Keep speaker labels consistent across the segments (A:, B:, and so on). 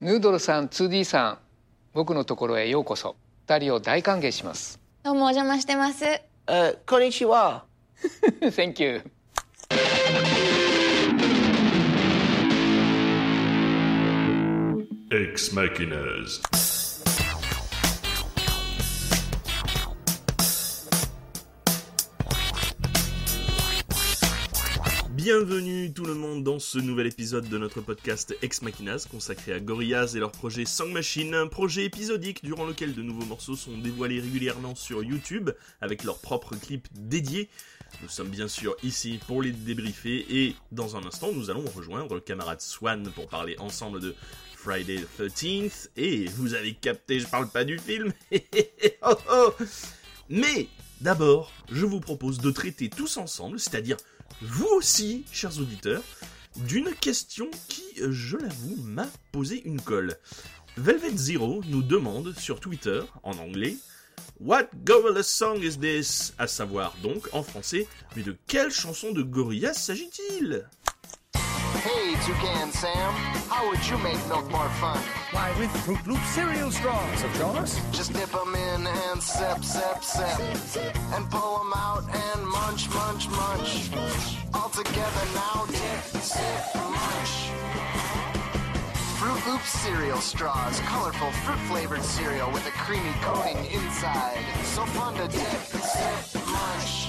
A: ヌードルさん 2D さん僕のところへようこそ二人を大歓迎します
B: どうもお邪魔してます。
C: Uh, konnichiwa.
A: Thank you
D: Ex Machinas.
E: Bienvenue tout le monde dans ce nouvel épisode de notre podcast Ex Machinas consacré à Gorillaz et leur projet Song Machine, un projet épisodique durant lequel de nouveaux morceaux sont dévoilés régulièrement sur YouTube avec leurs propres clips dédiés. Nous sommes bien sûr ici pour les débriefer et dans un instant nous allons rejoindre le camarade Swan pour parler ensemble de Friday the 13th et vous avez capté, je parle pas du film. Oh, oh. Mais d'abord, je vous propose de traiter tous ensemble, c'est-à-dire vous aussi, chers auditeurs, d'une question qui, euh, je l'avoue, m'a posé une colle. Velvet Zero nous demande sur Twitter, en anglais, What Gorillaz song is this? À savoir donc, en français, mais de quelle chanson de Gorillaz s'agit-il?
F: Hey, Toucan Sam, how would you make milk more fun?
G: Why, with Fruit Loop cereal straws, of course.
F: Just dip 'em in and sip, sip, sip. And pull 'em out and munch, munch, munch. All together now, dip, sip, munch. Fruit Loop cereal straws, colorful fruit flavored cereal with a creamy coating inside. So fun to dip, sip, munch.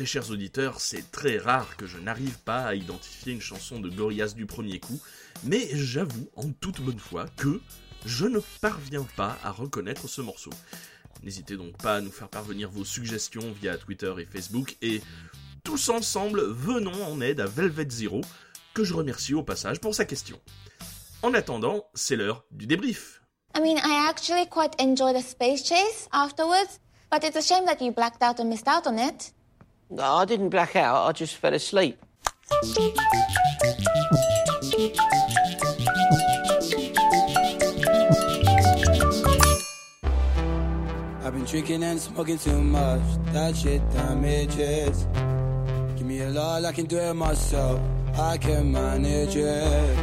E: Très chers auditeurs, c'est très rare que je n'arrive pas à identifier une chanson de Gorillaz du premier coup, mais j'avoue en toute bonne foi que je ne parviens pas à reconnaître ce morceau. N'hésitez donc pas à nous faire parvenir vos suggestions via Twitter et Facebook, et tous ensemble, venons en aide à Velvet Zero, que je remercie au passage pour sa question. En attendant, c'est l'heure du débrief.
B: I mean, I actually quite the space chase afterwards, but it's a shame that you blacked out and missed out on it.
C: No, I didn't black out, I just fell asleep.
H: I've been drinking and smoking too much. That shit damages. Give me a lot, I can do it myself. I can manage it.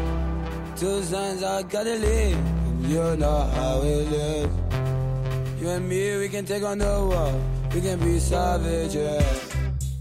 H: Two signs I gotta leave. and You know how it is. You and me, we can take on the world. We can be savages.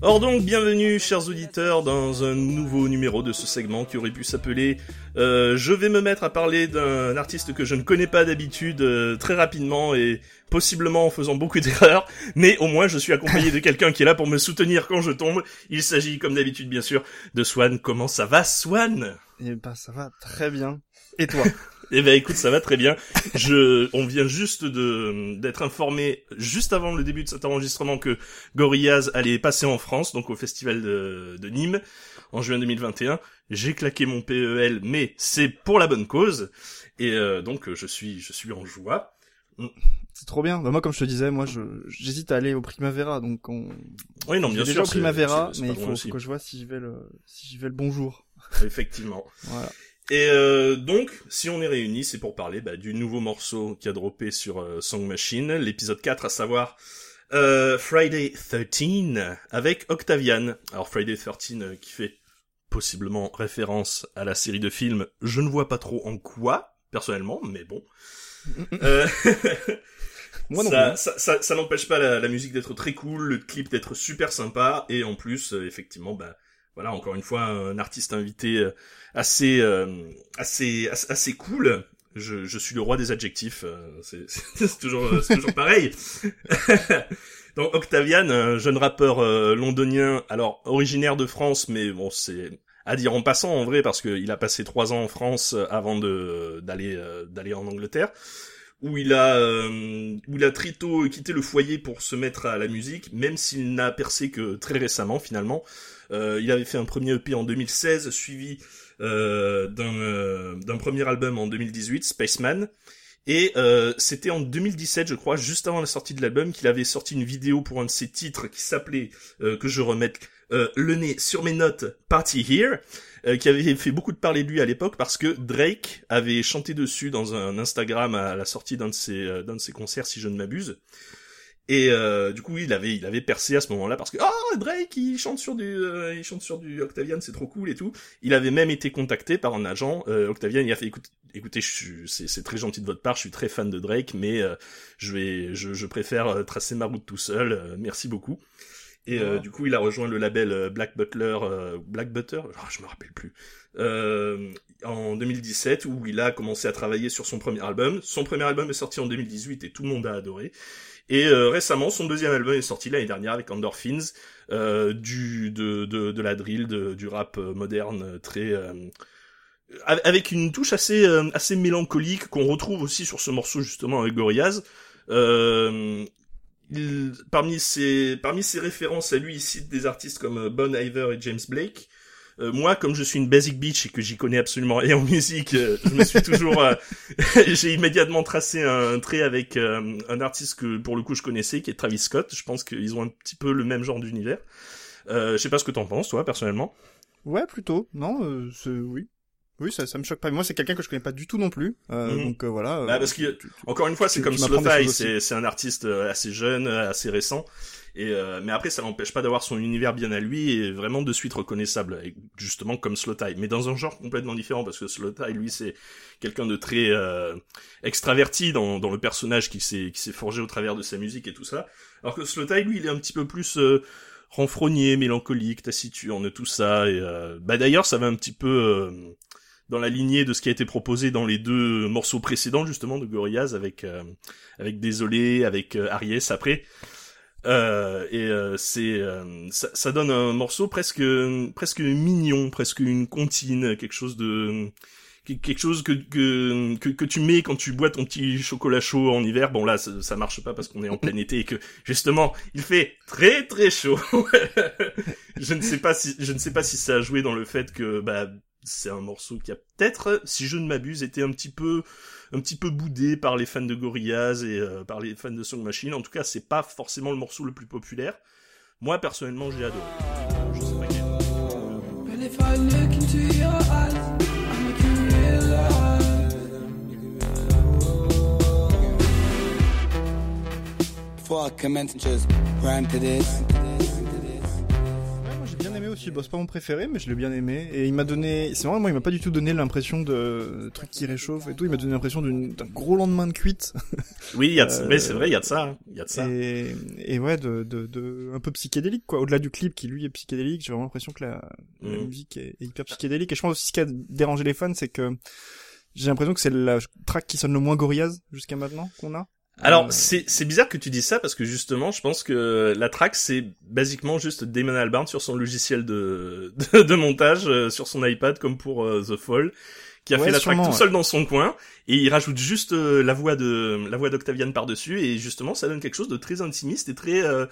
E: Or donc, bienvenue, chers auditeurs, dans un nouveau numéro de ce segment qui aurait pu s'appeler euh, Je vais me mettre à parler d'un artiste que je ne connais pas d'habitude euh, très rapidement et possiblement en faisant beaucoup d'erreurs, mais au moins je suis accompagné de quelqu'un qui est là pour me soutenir quand je tombe. Il s'agit, comme d'habitude, bien sûr, de Swan. Comment ça va, Swan?
I: Eh ben, ça va très bien. Et toi?
E: Eh ben écoute, ça va très bien. Je, on vient juste de d'être informé juste avant le début de cet enregistrement que Gorillaz allait passer en France, donc au festival de, de Nîmes en juin 2021. J'ai claqué mon PEL, mais c'est pour la bonne cause et euh, donc je suis je suis en joie.
I: C'est trop bien. Bah, moi, comme je te disais, moi, je j'hésite à aller au Primavera, donc on.
E: Oui, non,
I: je
E: bien sûr.
I: déjà au Primavera, mais il faut, que je vois si j'y vais le si j'y vais le bon jour.
E: Effectivement.
I: Voilà.
E: Et euh, donc, si on est réunis, c'est pour parler bah, du nouveau morceau qui a droppé sur euh, Song Machine, l'épisode 4, à savoir euh, Friday 13, avec Octavian. Alors Friday 13 euh, qui fait possiblement référence à la série de films, je ne vois pas trop en quoi, personnellement, mais bon. Euh,
I: Moi non
E: ça, ça, ça, ça n'empêche pas la, la musique d'être très cool, le clip d'être super sympa, et en plus, effectivement, bah voilà, encore une fois, un artiste invité euh, assez, euh, assez, assez, assez cool. Je, je suis le roi des adjectifs. euh, c'est toujours, c'est toujours pareil. Donc Octavian, un jeune rappeur londonien, alors originaire de France, mais bon, c'est à dire en passant en vrai parce qu'il a passé trois ans en France avant de d'aller d'aller en Angleterre où il a euh, où il a très tôt quitté le foyer pour se mettre à la musique, même s'il n'a percé que très récemment finalement. Euh, il avait fait un premier EP en 2016, suivi euh, d'un euh, d'un premier album en 2018, Spaceman. Et euh, c'était en 2017, je crois, juste avant la sortie de l'album, qu'il avait sorti une vidéo pour un de ses titres qui s'appelait, euh, que je remette euh, le nez sur mes notes, Party Here, euh, qui avait fait beaucoup de parler de lui à l'époque parce que Drake avait chanté dessus dans un Instagram à la sortie d'un de ses, euh, d'un de ses concerts, si je ne m'abuse. Et euh, du coup, il avait, il avait percé à ce moment-là parce que oh Drake, il chante sur du, euh, il chante sur du Octavian, c'est trop cool et tout. Il avait même été contacté par un agent. Euh, Octavian, il a fait écoute, écoutez, c'est, très gentil de votre part, je suis très fan de Drake, mais euh, je vais, je, je préfère euh, tracer ma route tout seul. euh, merci beaucoup. Et euh,
I: Ah.
E: du coup, il a rejoint le label euh, Black Butler, euh, Black Butter, oh, je me rappelle plus, euh, en 2017, où il a commencé à travailler sur son premier album. Son premier album est sorti en 2018 et tout le monde a adoré. Et euh, récemment, son deuxième album est sorti l'année dernière avec Endorphins, euh, du de, de, de la drill, de- du rap moderne, très euh, avec une touche assez euh, assez mélancolique qu'on retrouve aussi sur ce morceau justement avec Gorillaz. Euh, il- parmi ses parmi ses références à lui, il cite des artistes comme euh, Bon Iver et James Blake. Euh, moi, comme je suis une basic bitch et que j'y connais absolument rien en musique, euh, je me suis toujours, euh, j'ai immédiatement tracé un trait avec un artiste que pour le coup je connaissais, qui est Travis Scott. Je pense qu'ils ont un petit peu le même genre d'univers. Je sais pas ce que t'en penses, toi, personnellement.
I: Ouais, plutôt. Non, c'est oui. Oui, ça, ça me choque pas. Moi, c'est quelqu'un que je connais pas du tout non plus. Euh,
E: Mhm.
I: Donc euh, voilà. euh,
E: Bah, parce que
I: tu-
E: encore une fois, c'est comme
I: choses
E: c'est c'est un artiste euh, assez jeune, assez récent. Et euh, mais après, ça n'empêche pas d'avoir son univers bien à lui et vraiment de suite reconnaissable, et justement comme Slow Tie, mais dans un genre complètement différent parce que Slow Tie, lui, c'est quelqu'un de très euh, extraverti dans, dans le personnage qui s'est qui s'est forgé au travers de sa musique et tout ça. Alors que Slow Tie, lui, il est un petit peu plus euh, renfrogné, mélancolique, taciturne, tout ça. Et euh, bah d'ailleurs, ça va un petit peu euh, dans la lignée de ce qui a été proposé dans les deux morceaux précédents justement de Gorillaz avec euh, avec Désolé, avec euh, Aries après. Euh, et euh, c'est euh, ça, ça donne un morceau presque presque mignon, presque une comptine, quelque chose de quelque chose que, que que que tu mets quand tu bois ton petit chocolat chaud en hiver. Bon là ça, ça marche pas parce qu'on est en plein été et que justement il fait très très chaud. je ne sais pas si je ne sais pas si ça a joué dans le fait que bah c'est un morceau qui a peut-être, si je ne m'abuse, été un petit peu, un petit peu boudé par les fans de Gorillaz et euh, par les fans de Song Machine. En tout cas, c'est pas forcément le morceau le plus populaire. Moi, personnellement, j'ai adoré. Je sais pas quel.
H: Before I commence just rhyme to this.
I: Aussi. Bon, c'est pas mon préféré, mais je l'ai bien aimé. Et il m'a donné. C'est vrai, moi, il m'a pas du tout donné l'impression de truc qui réchauffe et tout. Il m'a donné l'impression d'une- d'un gros lendemain de cuite.
E: Oui, il y a de...
I: Euh,
E: mais c'est vrai, il y a de ça. hein. Il y a de ça.
I: Et, et ouais, de, de, de, un peu psychédélique, quoi. Au-delà du clip qui lui est psychédélique, j'ai vraiment l'impression que la, la
E: Mhm.
I: musique est, est hyper psychédélique. Et je pense aussi ce qui a dérangé les fans, c'est que j'ai l'impression que c'est la track qui sonne le moins Gorillaz jusqu'à maintenant qu'on a.
E: Alors,
I: Euh,
E: c'est c'est bizarre que tu dises ça parce que justement, je pense que la track c'est basiquement juste Damon Albarn sur son logiciel de de, de montage euh, sur son iPad comme pour euh, The Fall qui a
I: Ouais,
E: fait la track tout
I: ouais.
E: seul dans son coin et il rajoute juste euh, la voix de la voix d'Octavian par dessus et justement ça donne quelque chose de très intimiste et très euh,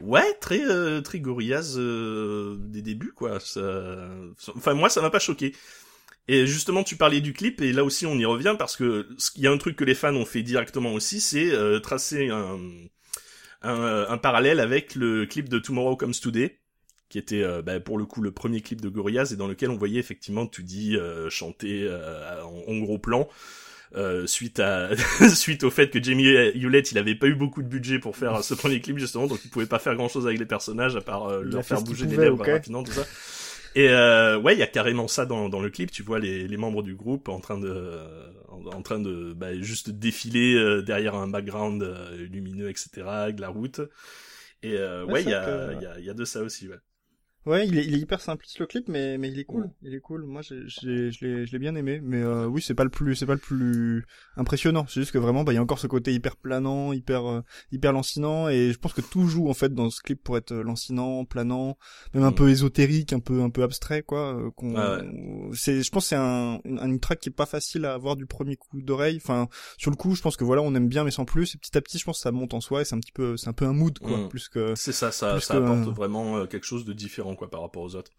E: ouais très euh, très Gorillaz euh, des débuts quoi. Ça... Enfin moi ça m'a pas choqué. Et justement, tu parlais du clip, et là aussi on y revient parce que il y a un truc que les fans ont fait directement aussi, c'est euh, tracer un, un, un parallèle avec le clip de Tomorrow Comes Today, qui était euh, bah, pour le coup le premier clip de Gorillaz et dans lequel on voyait effectivement Tudi euh, chanter euh, en, en gros plan. euh, suite à suite au fait que Jamie Hewlett il avait pas eu beaucoup de budget pour faire ce premier clip justement donc il pouvait pas faire grand chose avec les personnages à part euh, leur faire bouger les lèvres
I: ok.
E: rapidement tout ça et euh, ouais, il y a carrément ça dans, dans le clip. Tu vois les, les membres du groupe en train de en, en train de bah, juste défiler euh, derrière un background euh, lumineux, etc. Avec la route. Et euh,
I: Ouais,
E: il y a y a y a de ça aussi. Ouais.
I: Ouais, il est, il est hyper simpliste le clip, mais mais il est cool.
E: Ouais.
I: Il est cool. Moi, j'ai, j'ai, je l'ai, je l'ai bien aimé. Mais euh, oui, c'est pas le plus, c'est pas le plus impressionnant. C'est juste que vraiment, bah, il y a encore ce côté hyper planant, hyper, euh, hyper lancinant. Et je pense que tout joue en fait dans ce clip pour être lancinant, planant, même un
E: Mm.
I: peu ésotérique, un peu, un peu abstrait, quoi. euh, qu'on,
E: Ah
I: c'est, je pense, que c'est un, une, une track qui est pas facile à avoir du premier coup d'oreille. Enfin, sur le coup, je pense que voilà, on aime bien, mais sans plus. Et petit à petit, je pense que ça monte en soi. Et c'est un petit peu, c'est un peu un mood, quoi,
E: Mm.
I: plus que.
E: C'est ça, ça, ça
I: que-
E: apporte vraiment euh, quelque chose de différent quoi par rapport aux autres.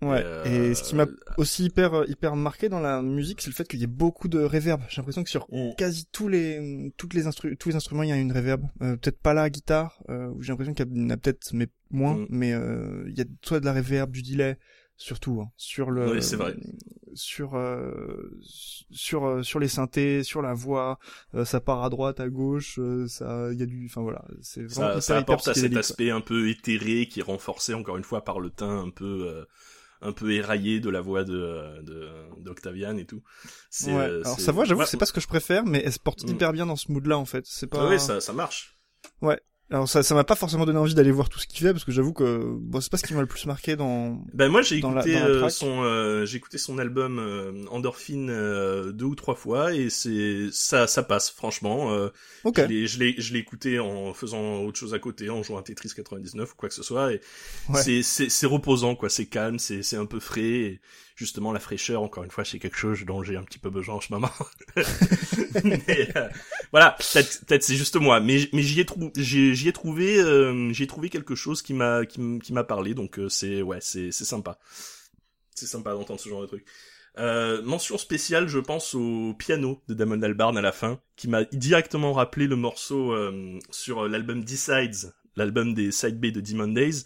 I: Ouais.
E: Et, euh,
I: Et ce qui m'a aussi hyper hyper marqué dans la musique, c'est le fait qu'il y ait beaucoup de reverb. J'ai l'impression que sur
E: Mm.
I: quasi tous les toutes les instru tous les instruments, il y a une reverb. Euh, peut-être pas la guitare, euh, où j'ai l'impression qu'il y en a peut-être mais moins,
E: Mm.
I: mais il y a soit de la reverb, du delay, surtout hein, sur le
E: Oui, c'est vrai.
I: Sur euh, sur euh, sur les synthés, sur la voix, euh, ça part à droite, à gauche, ça il y a du enfin voilà, c'est vraiment
E: Ça, ça apporte à cet aspect un peu éthéré qui est renforcé encore une fois par le teint un peu euh, un peu éraillé de la voix de de d'Octavian et tout. C'est,
I: Ouais. Alors sa voix, j'avoue,
E: ouais,
I: c'est pas ce que je préfère, mais elle se porte
E: Mm.
I: hyper bien dans ce mood-là en fait. C'est pas.
E: ouais, ça ça marche.
I: Alors ça, ça m'a pas forcément donné envie d'aller voir tout ce qu'il fait parce que j'avoue que bon, c'est pas ce qui m'a le plus marqué dans.
E: Ben moi j'ai
I: la-
E: écouté
I: la
E: euh, son euh, j'ai écouté son album euh, Endorphine euh, deux ou trois fois et c'est ça ça passe franchement. Euh,
I: Ok.
E: Je l'ai je l'ai écouté en faisant autre chose à côté en jouant à Tetris 99 ou quoi que ce soit et
I: Ouais.
E: c'est c'est c'est reposant quoi, c'est calme, c'est c'est un peu frais et justement la fraîcheur encore une fois c'est quelque chose dont j'ai un petit peu besoin en ce moment. mais euh, voilà, peut-être peut-être c'est juste moi mais mais j'y ai ai trouvé euh, j'ai trouvé quelque chose qui m'a qui qui m'a parlé donc euh, c'est ouais, c'est c'est sympa. C'est sympa d'entendre ce genre de truc. Euh, mention spéciale, je pense au piano de Damon Albarn à la fin, qui m'a directement rappelé le morceau euh, sur l'album D-Sides, l'album des side B de Demon Days.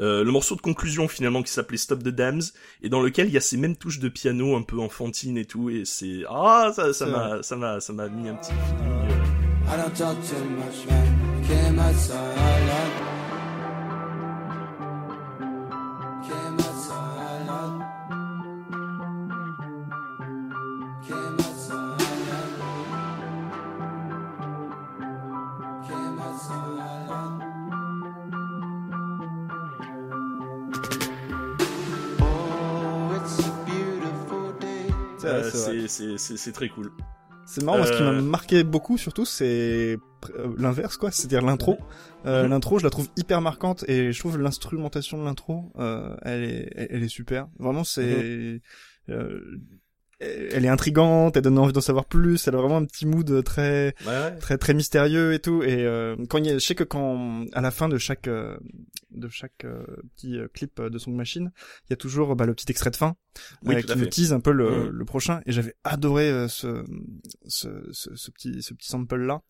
E: Euh, le morceau de conclusion finalement qui s'appelait Stop the Dams et dans lequel il y a ces mêmes touches de piano un peu enfantines et tout et c'est ah ça ça m'a ça m'a ça m'a mis un petit feeling euh,
I: c'est c'est
E: très cool.
I: C'est marrant, moi, ce qui m'a
E: Euh,
I: marqué beaucoup, surtout, c'est euh, l'inverse, quoi. C'est-à-dire l'intro. Euh. L'intro, je la trouve hyper marquante et je trouve l'instrumentation de l'intro, euh, elle est, elle, est super. Vraiment, c'est,
E: Mhm.
I: euh, elle est intrigante, elle donne envie d'en savoir plus. Elle a vraiment un petit mood très,
E: Ouais, ouais.
I: très, très mystérieux et tout. Et euh, quand il y a, je sais que quand, à la fin de chaque, euh, de chaque euh, petit euh, clip de Song Machine, il y a toujours bah, le petit extrait de fin
E: Oui,
I: euh, qui nous tease un peu le, le prochain. Et j'avais adoré euh, ce, ce, ce, ce petit ce petit sample là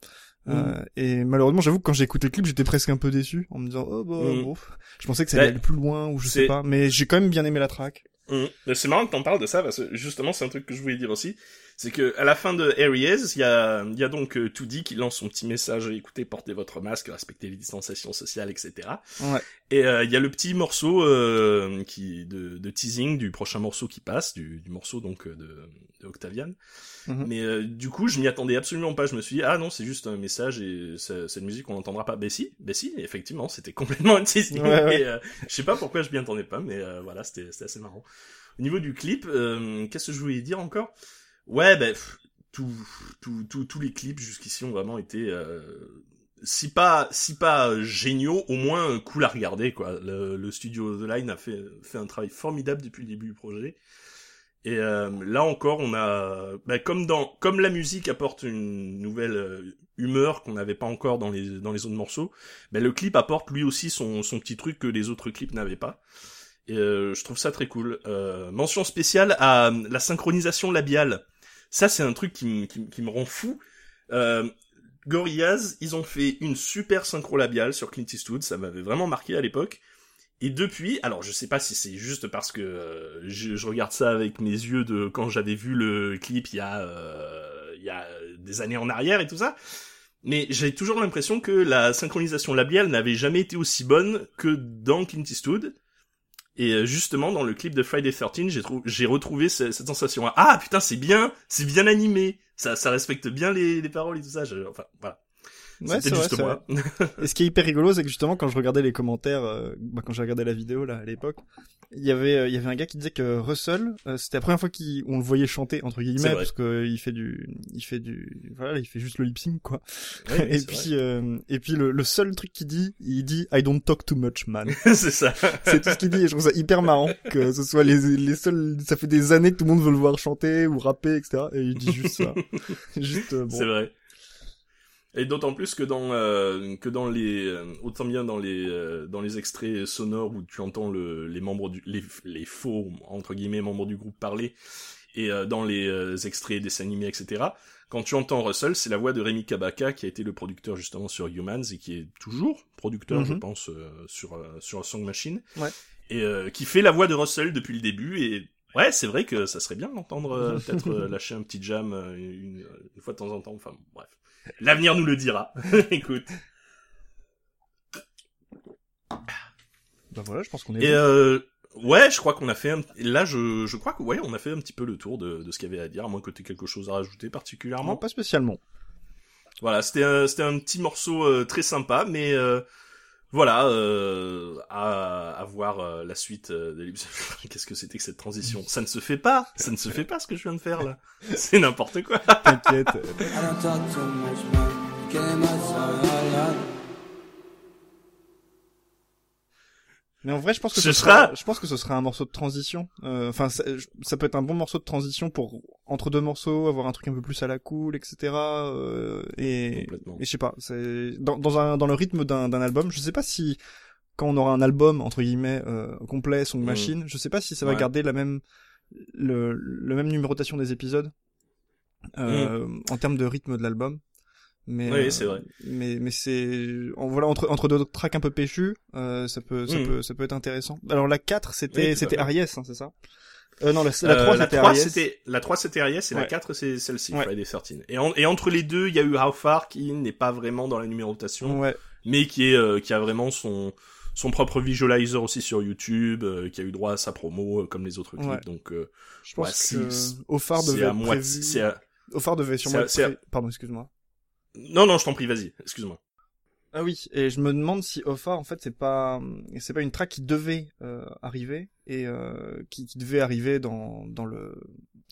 I: euh, et malheureusement j'avoue que quand j'ai écouté le clip j'étais presque un peu déçu en me disant oh bah
E: Mhm.
I: bon. Je pensais que ça allait
E: Ouais.
I: aller plus loin ou je sais pas mais j'ai quand même bien aimé la track.
E: Mmh. Mais C'est marrant que t'en parles de ça parce que justement c'est un truc que je voulais dire aussi, c'est que à la fin de Aries, il y a, il y a donc euh, 2D qui lance son petit message écoutez, portez votre masque, respectez les distanciations sociales, etc.
I: Ouais.
E: Et euh, il y a le petit morceau euh, qui de, de teasing du prochain morceau qui passe, du, du morceau donc euh, de, de Octavian.
I: Mhm.
E: Mais euh, du coup, je m'y attendais absolument pas. Je me suis dit ah non, c'est juste un message et cette musique on l'entendra pas. Ben si, ben si, effectivement, c'était complètement un teasing.
I: Ouais, ouais.
E: Et, euh, je sais pas pourquoi je m'y attendais pas, mais euh, voilà, c'était assez marrant. Au niveau du clip, euh, qu'est-ce que je voulais dire encore? Ouais, ben tous les clips jusqu'ici ont vraiment été, euh, si pas, si pas euh, géniaux, au moins euh, cool à regarder quoi. Le, studio The Line a fait, fait un travail formidable depuis le début du projet. Et là encore, on a, ben, comme dans, comme la musique apporte une nouvelle humeur qu'on n'avait pas encore dans les dans les autres morceaux, ben le clip apporte lui aussi son son petit truc que les autres clips n'avaient pas. Et je trouve ça très cool. Mention spéciale à la synchronisation labiale. Ça, c'est un truc qui, me- qui, qui me rend fou. Euh, Gorillaz, ils ont fait une super synchro labiale sur Clint Eastwood. Ça m'avait vraiment marqué à l'époque. Et depuis, alors je sais pas si c'est juste parce que euh, je, je regarde ça avec mes yeux de quand j'avais vu le clip il y a euh, il y a des années en arrière et tout ça, mais j'ai toujours l'impression que la synchronisation labiale n'avait jamais été aussi bonne que dans Clint Eastwood. Et euh, justement, dans le clip de Friday 13, j'ai j'ai retrouvé ce- cette sensation. Ah putain, c'est bien, c'est bien animé, ça, respecte bien les, les paroles et tout ça. Enfin, voilà.
I: Ouais,
E: C'était
I: c'est vrai,
E: juste
I: c'est
E: moi.
I: Et ce qui est hyper rigolo, c'est que justement, quand je regardais les commentaires, euh, bah, quand j'ai regardé la vidéo là à l'époque, il y avait, euh, il y avait un gars qui disait que Russell, euh, c'était la première fois qu'on le voyait chanter entre guillemets,
E: vrai.
I: parce que il fait du, il fait du, voilà, il fait juste le lip sync quoi.
E: Ouais,
I: et puis, euh, et puis le, le seul truc qu'il dit, il dit I don't talk too much man.
E: vrai. c'est ça.
I: c'est tout ce qu'il dit et je trouve ça hyper marrant que ce soit les, les seuls, ça fait des années que tout le monde veut le voir chanter ou rapper etc. Et il dit juste ça. juste bon.
E: C'est vrai. Et d'autant plus que dans euh, que dans les euh, autant bien dans les euh, dans les extraits sonores où tu entends le, les membres du les, les faux entre guillemets membres du groupe parler et euh, dans les euh, extraits dessins animés etc. Quand tu entends Russell, c'est la voix de Rémi Kabaka qui a été le producteur justement sur Humans et qui est toujours producteur, je
I: Mhm.
E: pense, euh, sur euh, sur Song Machine.
I: Ouais.
E: Et euh, qui fait la voix de Russell depuis le début et Ouais, c'est vrai que ça serait bien d'entendre euh, peut-être lâcher un petit jam euh, une, une fois de temps en temps. Enfin, bref. L'avenir nous le dira. Écoute.
I: Bah voilà, je pense qu'on est.
E: Et euh, ouais, je crois qu'on a fait un... là je je crois que ouais, on a fait un petit peu le tour de, de ce qu'il y avait à dire, à moins que tu quelque chose à rajouter particulièrement.
I: Non, pas spécialement.
E: Voilà, c'était un, c'était un petit morceau euh, très sympa, mais euh, voilà, euh, à, à voir euh, la suite euh, de. Qu'est-ce que c'était que cette transition? Ça ne se fait pas, ça ne se fait pas ce que je viens de faire là. C'est n'importe quoi.
I: T'inquiète.
H: I don't talk too much, man. Getting my son all on.
I: Mais en vrai, je pense que
E: Ce
I: ce, sera...
E: sera-
I: je pense que ce sera un morceau de transition. Euh, Enfin, ça, je- ça peut être un bon morceau de transition pour entre deux morceaux, avoir un truc un peu plus à la cool, etc. Euh, et, et je sais pas, c'est dans, dans un dans le rythme d'un d'un album. Je sais pas si quand on aura un album entre guillemets euh, complet, Song
E: Mm.
I: Machine, je sais pas si ça va
E: Ouais.
I: garder la même le, le même numérotation des épisodes euh, en termes de rythme de l'album. Mais.
E: Oui,
I: euh,
E: c'est vrai.
I: Mais mais c'est en voilà entre entre deux tracks un peu péchus, euh, ça peut ça
E: Mhm.
I: peut ça peut être intéressant. Alors la 4
E: Oui,
I: c'était
E: à
I: c'était. Aries, hein, c'est ça? Euh, non, la, la
E: Euh,
I: 3
E: la
I: c'était
E: 3
I: Aries.
E: c'était la 3 c'était Aries et la
I: Ouais.
E: 4 c'est celle-ci
I: Ouais.
E: Friday 13. Et, en- et entre les deux, il y a eu How Far qui n'est pas vraiment dans la numérotation,
I: Ouais.
E: mais qui est euh, qui a vraiment son son propre visualizer aussi sur YouTube, euh, qui a eu droit à sa promo euh, comme les autres clips.
I: Ouais.
E: Donc euh,
I: Je pense
E: Ouais,
I: que
E: c'est-
I: Ophar
E: c'est
I: devait
E: à
I: être
E: moitié
I: prévu.
E: c'est à-
I: devait sûrement
E: à-
I: pré- pardon, excuse-moi.
E: Non non, je t'en prie, vas-y, excuse-moi.
I: Ah oui, et je me demande si Ophar en fait c'est pas c'est pas une track qui devait euh, arriver et euh, qui, qui devait arriver dans dans le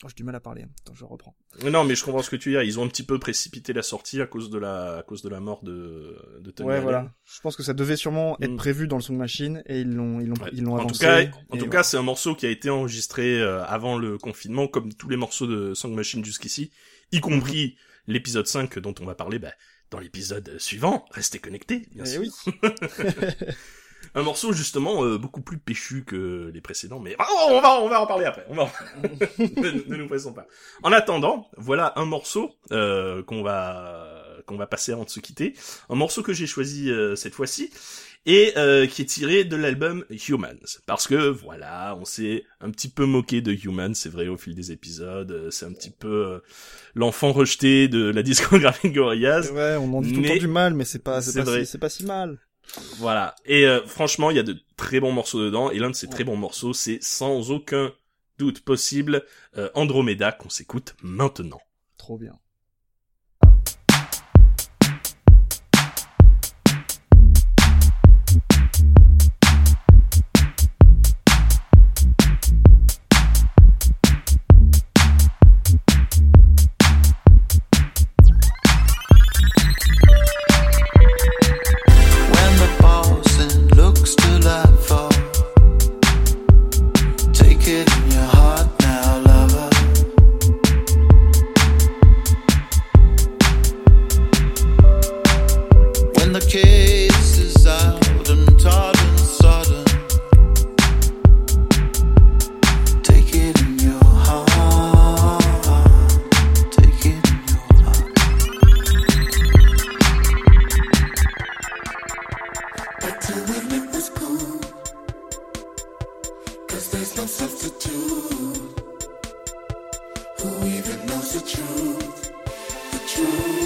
I: oh, j'ai du mal à parler. Attends, je reprends.
E: Non, mais je comprends ce que tu dis. Ils ont un petit peu précipité la sortie à cause de la à cause de la mort de de Tony
I: Ouais,
E: Allen.
I: voilà. Je pense que ça devait sûrement être
E: Mm.
I: prévu dans le Song Machine et ils l'ont ils l'ont
E: Ouais.
I: ils l'ont
E: en
I: avancé.
E: tout cas, en tout cas, c'est un morceau qui a été enregistré euh, avant le confinement, comme tous les morceaux de Song Machine jusqu'ici, y compris. L'épisode 5 dont on va parler bah, dans l'épisode suivant. Restez connectés, bien
I: Eh
E: sûr.
I: oui.
E: Un morceau justement euh, beaucoup plus péchu que les précédents, mais oh, on va on va en parler après. On va ne, ne nous pressons pas. En attendant, voilà un morceau euh, qu'on va qu'on va passer avant de se quitter. Un morceau que j'ai choisi euh, cette fois-ci et euh, qui est tiré de l'album Humans. Parce que voilà, on s'est un petit peu moqué de Humans, c'est vrai au fil des épisodes. euh, C'est un petit peu l'enfant rejeté de la discographie de Gorillaz.
I: Ouais, on en dit tout le temps du mal, mais c'est pas c'est pas si, c'est pas si mal.
E: Voilà. Et euh, franchement, il y a de très bons morceaux dedans. Et l'un de ces très bons morceaux, c'est sans aucun doute possible euh, Andromeda qu'on s'écoute maintenant.
I: Trop bien.
F: The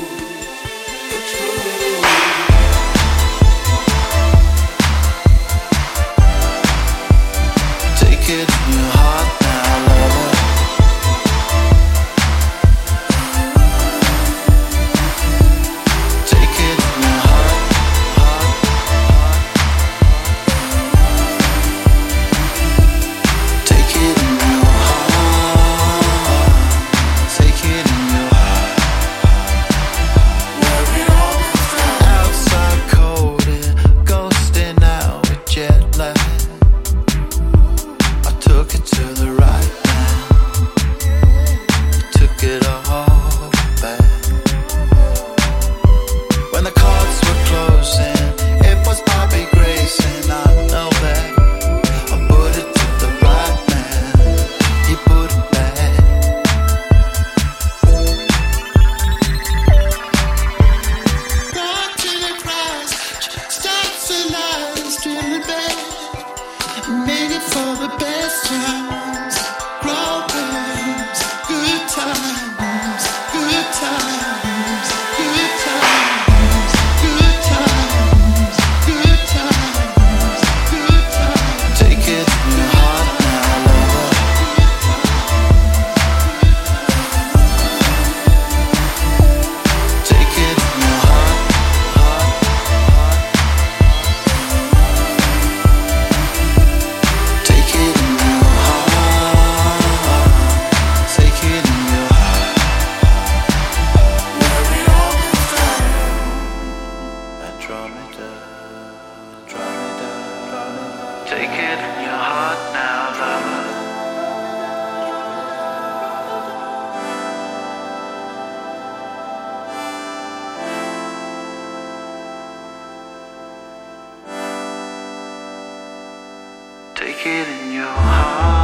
F: Take it in your heart.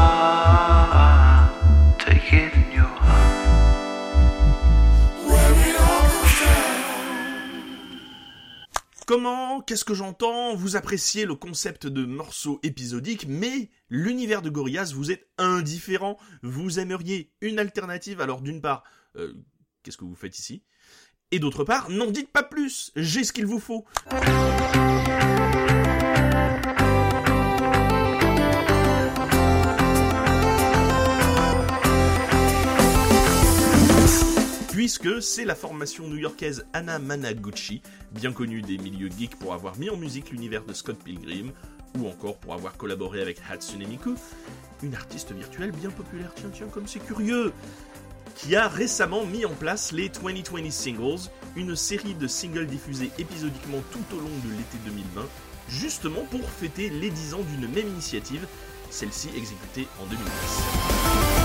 F: Take it in your heart.
E: Comment Qu'est-ce que j'entends? Vous appréciez le concept de morceaux épisodiques, mais l'univers de Gorillaz vous est indifférent. Vous aimeriez une alternative. Alors d'une part, euh, qu'est-ce que vous faites ici? Et d'autre part, n'en dites pas plus. J'ai ce qu'il vous faut. Puisque c'est la formation new-yorkaise Anna Managuchi, bien connue des milieux geeks pour avoir mis en musique l'univers de Scott Pilgrim, ou encore pour avoir collaboré avec Hatsune Miku, une artiste virtuelle bien populaire, tiens tiens comme c'est curieux, qui a récemment mis en place les 2020 Singles, une série de singles diffusés épisodiquement tout au long de l'été 2020, justement pour fêter les 10 ans d'une même initiative, celle-ci exécutée en 2010.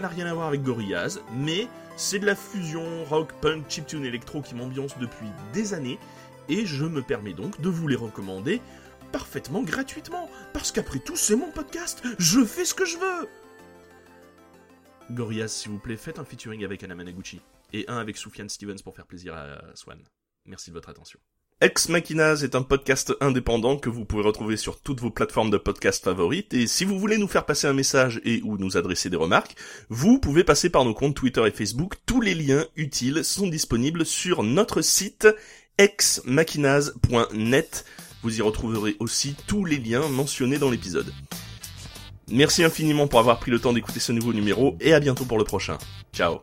E: N'a rien à voir avec Gorillaz, mais c'est de la fusion rock, punk, chiptune, électro qui m'ambiance depuis des années, et je me permets donc de vous les recommander parfaitement gratuitement, parce qu'après tout, c'est mon podcast, je fais ce que je veux Gorillaz, s'il vous plaît, faites un featuring avec Anna Managuchi, et un avec Soufiane Stevens pour faire plaisir à Swan. Merci de votre attention. Ex Machinas est un podcast indépendant que vous pouvez retrouver sur toutes vos plateformes de podcast favorites et si vous voulez nous faire passer un message et ou nous adresser des remarques, vous pouvez passer par nos comptes Twitter et Facebook. Tous les liens utiles sont disponibles sur notre site exmachinas.net. Vous y retrouverez aussi tous les liens mentionnés dans l'épisode. Merci infiniment pour avoir pris le temps d'écouter ce nouveau numéro et à bientôt pour le prochain. Ciao